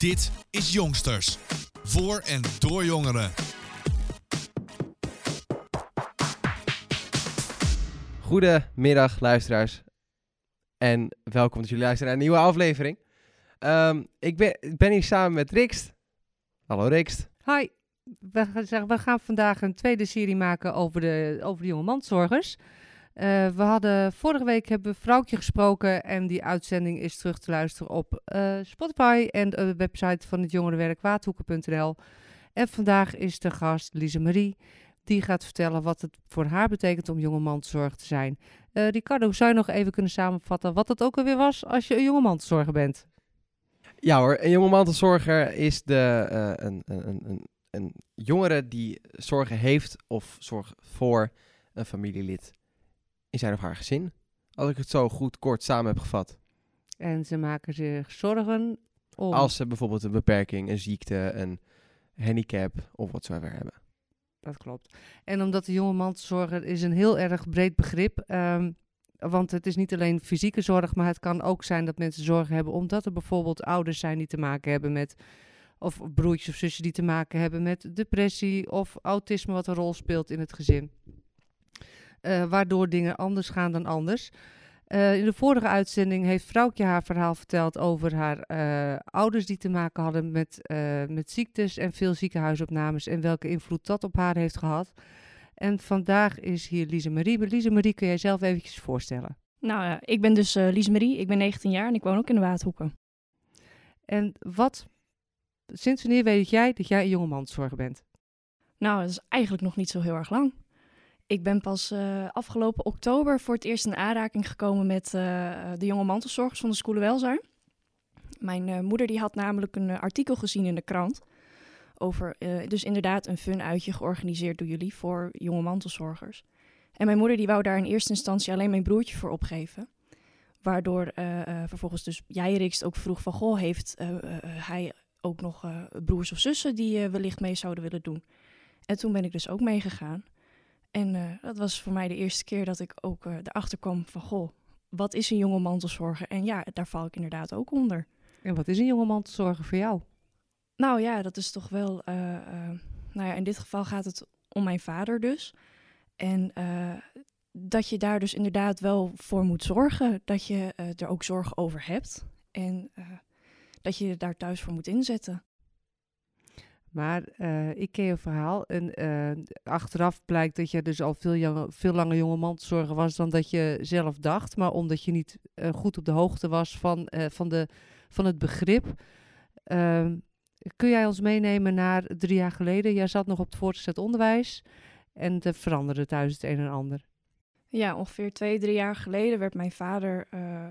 Dit is Jongsters. Voor en door jongeren. Goedemiddag, luisteraars. En welkom dat jullie luisteren naar een nieuwe aflevering. Ehm, ik, ben, ik ben hier samen met Rikst. Hallo Rikst. Hi, we gaan, zeggen, we gaan vandaag een tweede serie maken over de, over de jonge mandzorgers. Eh, we hadden vorige week hebben we Vrouwtje gesproken en die uitzending is terug te luisteren op eh, Spotify en de website van het jongerenwerk waadhoeken.nl. En vandaag is de gast Lise Marie. Die gaat vertellen wat het voor haar betekent om jonge mandzorger te zijn. Eh, Ricardo, zou je nog even kunnen samenvatten wat het ook alweer was als je een jonge mandzorger bent? Ja hoor, een jonge mantelzorger is de, eh, een, een, een, een jongere die zorgen heeft of zorgt voor een familielid in zijn of haar gezin. Als ik het zo goed kort samen heb gevat. En ze maken zich zorgen om... Als ze bijvoorbeeld een beperking, een ziekte, een handicap of wat ze weer hebben. Dat klopt. En omdat de jonge mantelzorger is een heel erg breed begrip. ehm, want het is niet alleen fysieke zorg, maar het kan ook zijn dat mensen zorgen hebben omdat er bijvoorbeeld ouders zijn die te maken hebben met, of broertjes of zusjes die te maken hebben met depressie of autisme wat een rol speelt in het gezin. Eh, waardoor dingen anders gaan dan anders. Eh, in de vorige uitzending heeft Vrouwtje haar verhaal verteld over haar eh, ouders die te maken hadden met, met ziektes en veel ziekenhuisopnames en welke invloed dat op haar heeft gehad. En vandaag is hier Lise Marie. Lise Marie, kun jij zelf eventjes voorstellen? Nou ja, ik ben dus Lies Marie, ik ben 19 jaar en ik woon ook in de Waadhoeken. En wat, sinds wanneer weet jij dat jij een jonge manszorger bent? Nou, dat is eigenlijk nog niet zo heel erg lang. Ik ben pas eh, afgelopen oktober voor het eerst in aanraking gekomen met eh, de jonge mantelzorgers van de Schoelenwelzijn. Mijn eh, moeder die had namelijk een artikel gezien in de krant over dus inderdaad een fun uitje georganiseerd door jullie voor jonge mantelzorgers. En mijn moeder die wou daar in eerste instantie alleen mijn broertje voor opgeven. Waardoor vervolgens dus jij Rikst ook vroeg van goh, heeft hij ook nog broers of zussen die wellicht mee zouden willen doen. En toen ben ik dus ook meegegaan. En eh, dat was voor mij de eerste keer dat ik ook eh, erachter kwam van goh, wat is een jonge mantelzorger? En ja, daar val ik inderdaad ook onder. En wat is een jonge mantelzorger voor jou? Nou ja, dat is toch wel. eh, nou ja, in dit geval gaat het om mijn vader dus. En dat je daar dus inderdaad wel voor moet zorgen. Dat je er ook zorg over hebt. En dat je je daar thuis voor moet inzetten. Maar eh, ik ken je verhaal en eh, achteraf blijkt dat je dus al veel, jonge, veel langer jonge mantelzorger was dan dat je zelf dacht. Maar omdat je niet eh, goed op de hoogte was van, van, de, van het begrip. Ehm, kun jij ons meenemen naar drie jaar geleden? Jij zat nog op het voortgezet onderwijs en er veranderde thuis het een en ander. Ja, ongeveer twee, drie jaar geleden werd mijn vader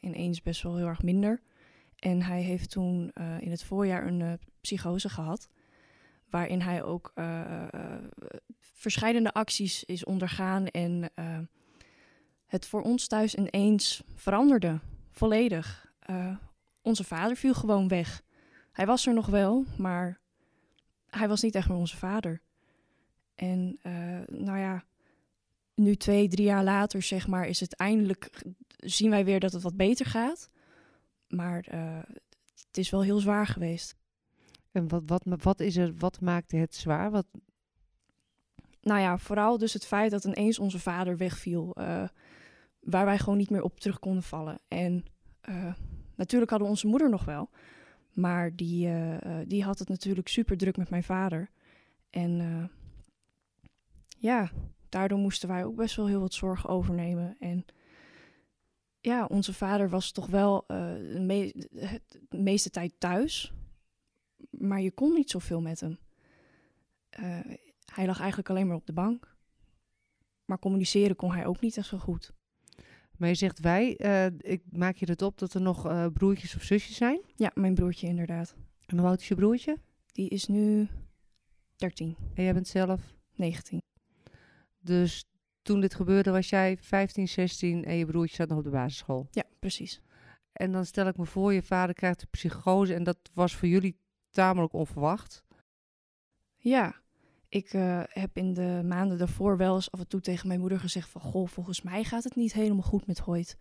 ineens best wel heel erg minder. En hij heeft toen in het voorjaar een psychose gehad. Waarin hij ook uh, verschillende acties is ondergaan. En uh, het voor ons thuis ineens veranderde. Volledig. Uh, onze vader viel gewoon weg. Hij was er nog wel, maar hij was niet echt meer onze vader. En nou ja, nu twee, drie jaar later, zeg maar, is het eindelijk, zien wij weer dat het wat beter gaat. Maar het is wel heel zwaar geweest. En wat, wat, wat, is er, wat maakte het zwaar? Wat... Nou ja, vooral dus het feit dat ineens onze vader wegviel. Uh, waar wij gewoon niet meer op terug konden vallen. En uh, natuurlijk hadden we onze moeder nog wel. Maar die, uh, die had het natuurlijk super druk met mijn vader. En ja, daardoor moesten wij ook best wel heel wat zorg overnemen. En ja, onze vader was toch wel de, de meeste tijd thuis maar je kon niet zoveel met hem. Uh, hij lag eigenlijk alleen maar op de bank. Maar communiceren kon hij ook niet echt zo goed. Maar je zegt wij, uh, ik maak je het op dat er nog uh, broertjes of zusjes zijn? Ja, mijn broertje inderdaad. En hoe oud is je broertje? Die is nu 13. En jij bent zelf? 19. Dus toen dit gebeurde was jij 15, 16 en je broertje zat nog op de basisschool? Ja, precies. En dan stel ik me voor, je vader krijgt een psychose en dat was voor jullie tamelijk onverwacht. Ja, ik uh, heb in de maanden daarvoor wel eens af en toe tegen mijn moeder gezegd van... Goh, volgens mij gaat het niet helemaal goed met Hoyt.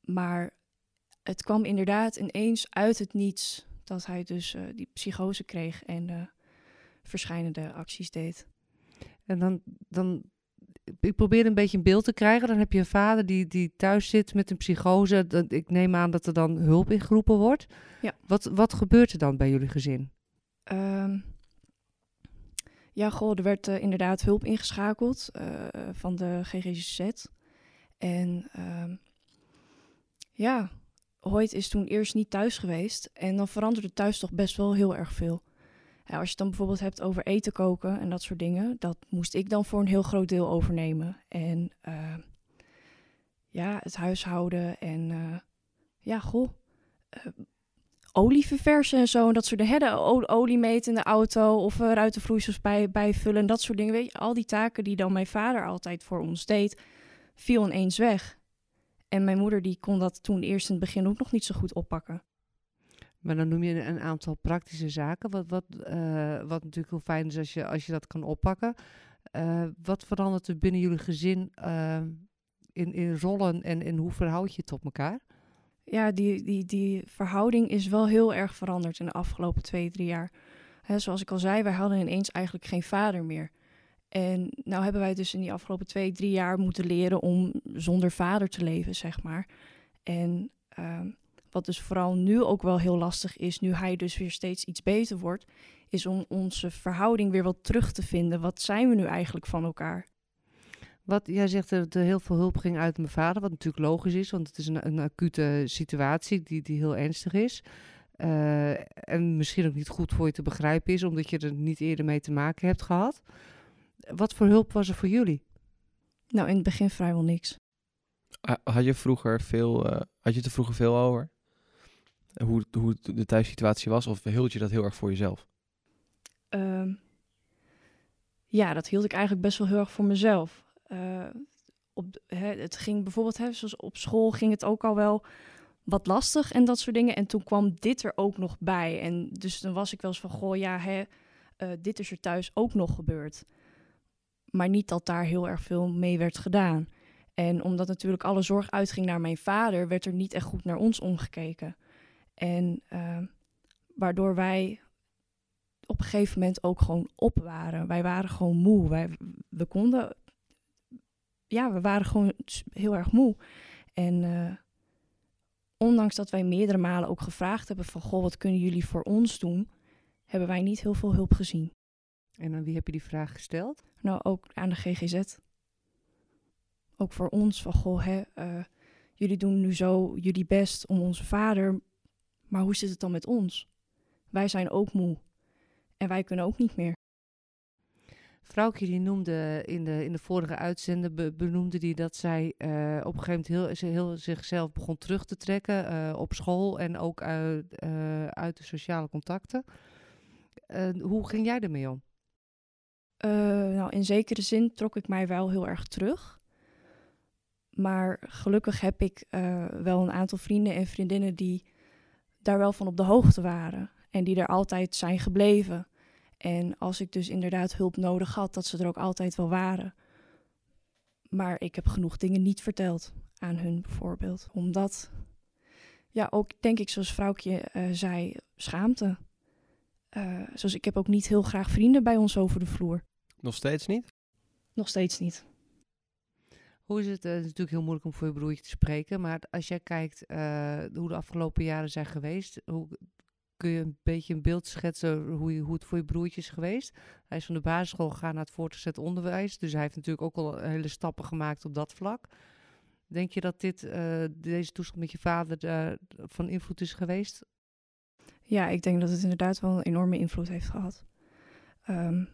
Maar het kwam inderdaad ineens uit het niets dat hij dus eh, die psychose kreeg en uh, verschijnende acties deed. En dan, dan, ik probeer een beetje een beeld te krijgen. Dan heb je een vader die, die thuis zit met een psychose. Dat, ik neem aan dat er dan hulp ingeroepen wordt. Ja. Wat, wat gebeurt er dan bij jullie gezin? Um, ja, goh, er werd uh, inderdaad hulp ingeschakeld van de GGZ. En um, ja, Hoyt is toen eerst niet thuis geweest. En dan veranderde thuis toch best wel heel erg veel. Als je het dan bijvoorbeeld hebt over eten koken en dat soort dingen, dat moest ik dan voor een heel groot deel overnemen. En uh, ja, het huishouden en uh, ja, goh, uh, olie verversen en zo. En dat soort dingen. De olie meten in de auto of ruitenvloeisels bij, bijvullen en dat soort dingen. Weet je, al die taken die dan mijn vader altijd voor ons deed, viel ineens weg. En mijn moeder die kon dat toen eerst in het begin ook nog niet zo goed oppakken. Maar dan noem je een aantal praktische zaken, wat, wat, uh, wat natuurlijk heel fijn is als je, als je dat kan oppakken. Uh, wat verandert er binnen jullie gezin uh, in, in rollen en, en hoe verhoud je het tot elkaar? Ja, die, die, die verhouding is wel heel erg veranderd in de afgelopen twee, drie jaar. Zoals ik al zei, wij hadden ineens eigenlijk geen vader meer. En nou hebben wij dus in die afgelopen twee, drie jaar moeten leren om zonder vader te leven, zeg maar. En uh, wat dus vooral nu ook wel heel lastig is, nu hij dus weer steeds iets beter wordt, is om onze verhouding weer wat terug te vinden. Wat zijn we nu eigenlijk van elkaar? Wat jij zegt dat er heel veel hulp ging uit mijn vader, wat natuurlijk logisch is, want het is een, een acute situatie die, die heel ernstig is. Uh, en misschien ook niet goed voor je te begrijpen is, omdat je er niet eerder mee te maken hebt gehad. Wat voor hulp was er voor jullie? Nou, in het begin vrijwel niks. Had je vroeger veel, uh, had je het er vroeger veel over? Hoe, hoe de thuissituatie was? Of hield je dat heel erg voor jezelf? Um, ja, dat hield ik eigenlijk best wel heel erg voor mezelf. Uh, op, hè, het ging bijvoorbeeld, hè, zoals op school ging het ook al wel wat lastig en dat soort dingen. En toen kwam dit er ook nog bij. En dus dan was ik wel eens van, goh, ja, hè, uh, dit is er thuis ook nog gebeurd maar niet dat daar heel erg veel mee werd gedaan. En omdat natuurlijk alle zorg uitging naar mijn vader, werd er niet echt goed naar ons omgekeken. En uh, waardoor wij op een gegeven moment ook gewoon op waren. Wij waren gewoon moe. Wij, we konden. Ja, we waren gewoon heel erg moe. En uh, ondanks dat wij meerdere malen ook gevraagd hebben: van goh, wat kunnen jullie voor ons doen? Hebben wij niet heel veel hulp gezien. En aan wie heb je die vraag gesteld? Nou, ook aan de GGZ. Ook voor ons, van goh, hè, uh, jullie doen nu zo jullie best om onze vader, maar hoe zit het dan met ons? Wij zijn ook moe en wij kunnen ook niet meer. Vrouwtje die noemde in de, in de vorige uitzending, be, benoemde die dat zij uh, op een gegeven moment heel, heel zichzelf begon terug te trekken uh, op school en ook uit, uit de sociale contacten. hoe ging jij ermee om? Nou, in zekere zin trok ik mij wel heel erg terug. Maar gelukkig heb ik wel een aantal vrienden en vriendinnen die daar wel van op de hoogte waren. En die er altijd zijn gebleven. En als ik dus inderdaad hulp nodig had, dat ze er ook altijd wel waren. Maar ik heb genoeg dingen niet verteld aan hun bijvoorbeeld. Omdat, ja, ook denk ik zoals vrouwtje uh, zei, schaamte. Uh, zoals ik heb ook niet heel graag vrienden bij ons over de vloer. Nog steeds niet? Nog steeds niet. Is het? Uh, het is natuurlijk heel moeilijk om voor je broertje te spreken. Maar als jij kijkt uh, hoe de afgelopen jaren zijn geweest, hoe, kun je een beetje een beeld schetsen hoe, je, hoe het voor je broertje is geweest? Hij is van de basisschool gegaan naar het voortgezet onderwijs. Dus hij heeft natuurlijk ook al hele stappen gemaakt op dat vlak. Denk je dat dit, uh, deze toestand met je vader van invloed is geweest? Ja, ik denk dat het inderdaad wel een enorme invloed heeft gehad. Um,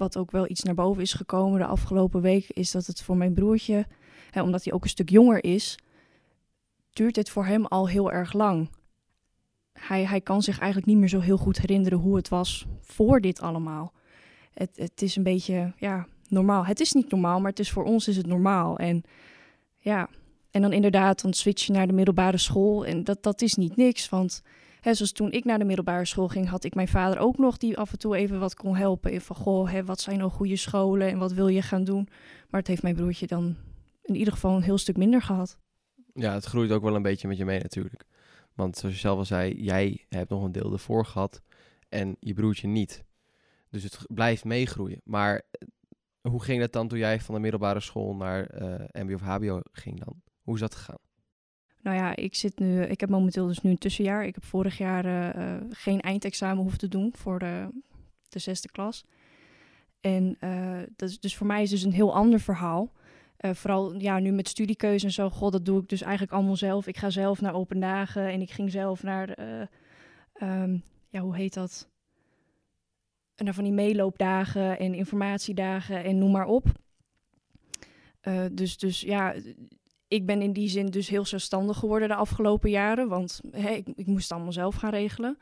wat ook wel iets naar boven is gekomen de afgelopen week, is dat het voor mijn broertje, hè, omdat hij ook een stuk jonger is, duurt het voor hem al heel erg lang. Hij, hij kan zich eigenlijk niet meer zo heel goed herinneren hoe het was voor dit allemaal. Het, het is een beetje, ja, normaal. Het is niet normaal, maar het is voor ons is het normaal. En ja, en dan inderdaad, dan switch je naar de middelbare school. En dat, dat is niet niks, want Hè, zoals toen ik naar de middelbare school ging, had ik mijn vader ook nog die af en toe even wat kon helpen. Van, goh, wat zijn nou goede scholen en wat wil je gaan doen? Maar het heeft mijn broertje dan in ieder geval een heel stuk minder gehad. Ja, het groeit ook wel een beetje met je mee natuurlijk. Want zoals je zelf al zei, jij hebt nog een deel ervoor gehad en je broertje niet. Dus het blijft meegroeien. Maar eh, hoe ging dat dan toen jij van de middelbare school naar eh, MBO of HBO ging dan? Hoe is dat gegaan? Nou ja, ik zit nu, ik heb momenteel dus nu een tussenjaar. Ik heb vorig jaar eh, eh, geen eindexamen hoeven te doen voor de, de zesde klas. En eh, dat is, dus voor mij is dus een heel ander verhaal. Eh, vooral ja, nu met studiekeuze en zo, god, dat doe ik dus eigenlijk allemaal zelf. Ik ga zelf naar open dagen en ik ging zelf naar, eh, ehm, ja, hoe heet dat? Naar van die meeloopdagen en informatiedagen en noem maar op. Eh, dus, dus ja, ik ben in die zin dus heel zelfstandig geworden de afgelopen jaren. Want ik, ik moest het allemaal zelf gaan regelen.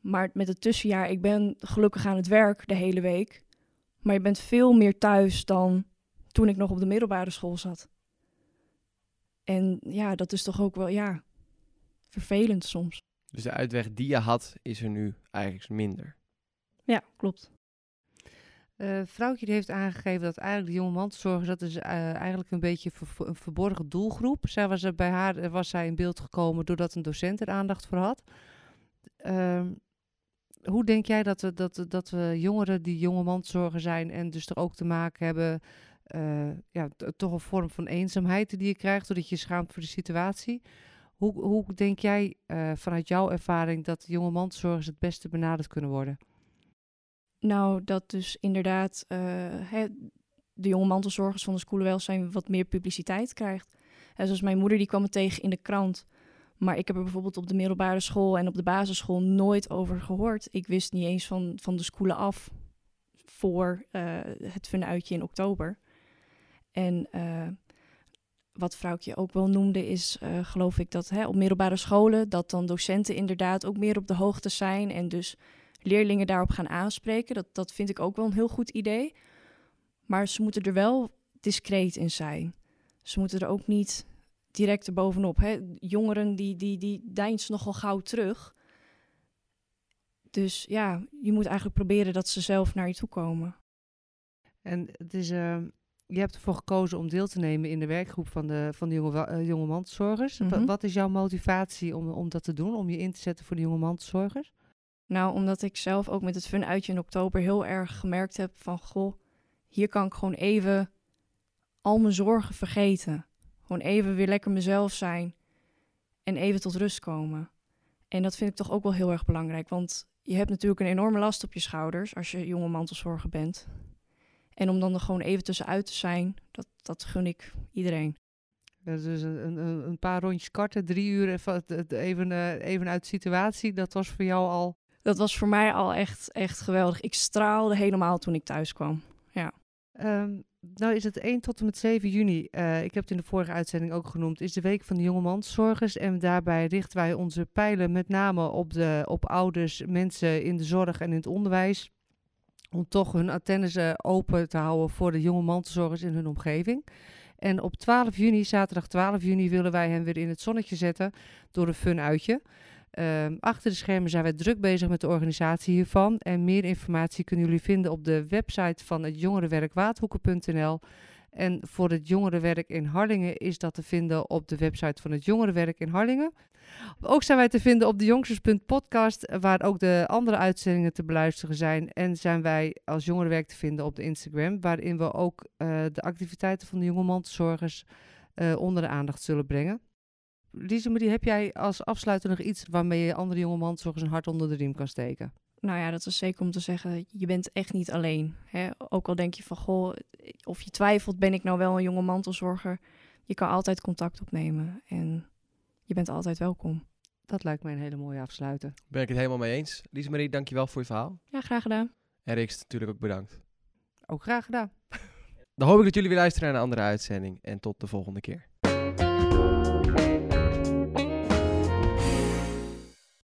Maar met het tussenjaar, ik ben gelukkig aan het werk de hele week. Maar je bent veel meer thuis dan toen ik nog op de middelbare school zat. En ja, dat is toch ook wel, ja, vervelend soms. Dus de uitweg die je had, is er nu eigenlijk minder. Ja, klopt. Eh vrouwtje heeft aangegeven dat eigenlijk de dat is eh, eigenlijk een beetje een verborgen doelgroep. Zij was er bij haar eh, was zij in beeld gekomen doordat een docent er aandacht voor had. Ehm, hoe denk jij dat we, dat, dat we jongeren die jonge mantelzorger zijn en dus er ook te maken hebben, ja, toch een vorm van eenzaamheid die je krijgt doordat je je schaamt voor de situatie. Hoe, hoe denk jij vanuit jouw ervaring dat jonge mantelzorgers het beste benaderd kunnen worden? Nou, dat dus inderdaad eh, hè, de jonge mantelzorgers van de schoolenwelzijn wat meer publiciteit krijgt. En zoals mijn moeder, die kwam me tegen in de krant. Maar ik heb er bijvoorbeeld op de middelbare school en op de basisschool nooit over gehoord. Ik wist niet eens van, van de schoolen af voor eh, het funuitje in oktober. En eh, wat vrouwtje ook wel noemde is, geloof ik, dat hè, op middelbare scholen... dat dan docenten inderdaad ook meer op de hoogte zijn... en dus leerlingen daarop gaan aanspreken. Dat, dat vind ik ook wel een heel goed idee. Maar ze moeten er wel discreet in zijn. Ze moeten er ook niet direct erbovenop. Hè? Jongeren die, die, die deinsen nogal gauw terug. Dus ja, je moet eigenlijk proberen dat ze zelf naar je toe komen. En het is, eh, je hebt ervoor gekozen om deel te nemen in de werkgroep van de, van de jonge, eh, jonge mantelzorgers. Mhm. Wat is jouw motivatie om, om dat te doen, om je in te zetten voor de jonge mantelzorgers? Nou, omdat ik zelf ook met het fun uitje in oktober heel erg gemerkt heb van... Goh, hier kan ik gewoon even al mijn zorgen vergeten. Gewoon even weer lekker mezelf zijn. En even tot rust komen. En dat vind ik toch ook wel heel erg belangrijk. Want je hebt natuurlijk een enorme last op je schouders als je jonge mantelzorger bent. En om dan er gewoon even tussenuit te zijn, dat, dat gun ik iedereen. Dus een, een, een paar rondjes karten, drie uur even, even, eh, even uit de situatie. Dat was voor jou al... Dat was voor mij al echt, echt geweldig. Ik straalde helemaal toen ik thuis kwam. Ehm, nou is het 1 tot en met 7 juni, eh, ik heb het in de vorige uitzending ook genoemd, is de week van de jonge mantelzorgers. En daarbij richten wij onze pijlen met name op, de, op ouders, mensen in de zorg en in het onderwijs. Om toch hun antennes eh, open te houden voor de jonge mantelzorgers in hun omgeving. En op 12 juni, zaterdag 12 juni, willen wij hen weer in het zonnetje zetten door een fun uitje. Ehm, achter de schermen zijn wij druk bezig met de organisatie hiervan. En meer informatie kunnen jullie vinden op de website van het jongerenwerk waadhoeken.nl. En voor het jongerenwerk in Harlingen is dat te vinden op de website van het jongerenwerk in Harlingen. Ook zijn wij te vinden op de jongsters.podcast, waar ook de andere uitzendingen te beluisteren zijn. En zijn wij als jongerenwerk te vinden op de Instagram, waarin we ook eh, de activiteiten van de jonge mantelzorgers eh, onder de aandacht zullen brengen. Lise Marie, heb jij als afsluiter nog iets waarmee je andere jonge mantelzorgers een hart onder de riem kan steken? Nou ja, dat is zeker om te zeggen, je bent echt niet alleen. Hè? Ook al denk je van, goh, of je twijfelt, ben ik nou wel een jonge mantelzorger? Je kan altijd contact opnemen en je bent altijd welkom. Dat lijkt mij een hele mooie afsluiter. Ben ik het helemaal mee eens. Lies Marie, dankjewel voor je verhaal. Ja, graag gedaan. En Rix, natuurlijk ook bedankt. Ook graag gedaan. Dan hoop ik dat jullie weer luisteren naar een andere uitzending. En tot de volgende keer.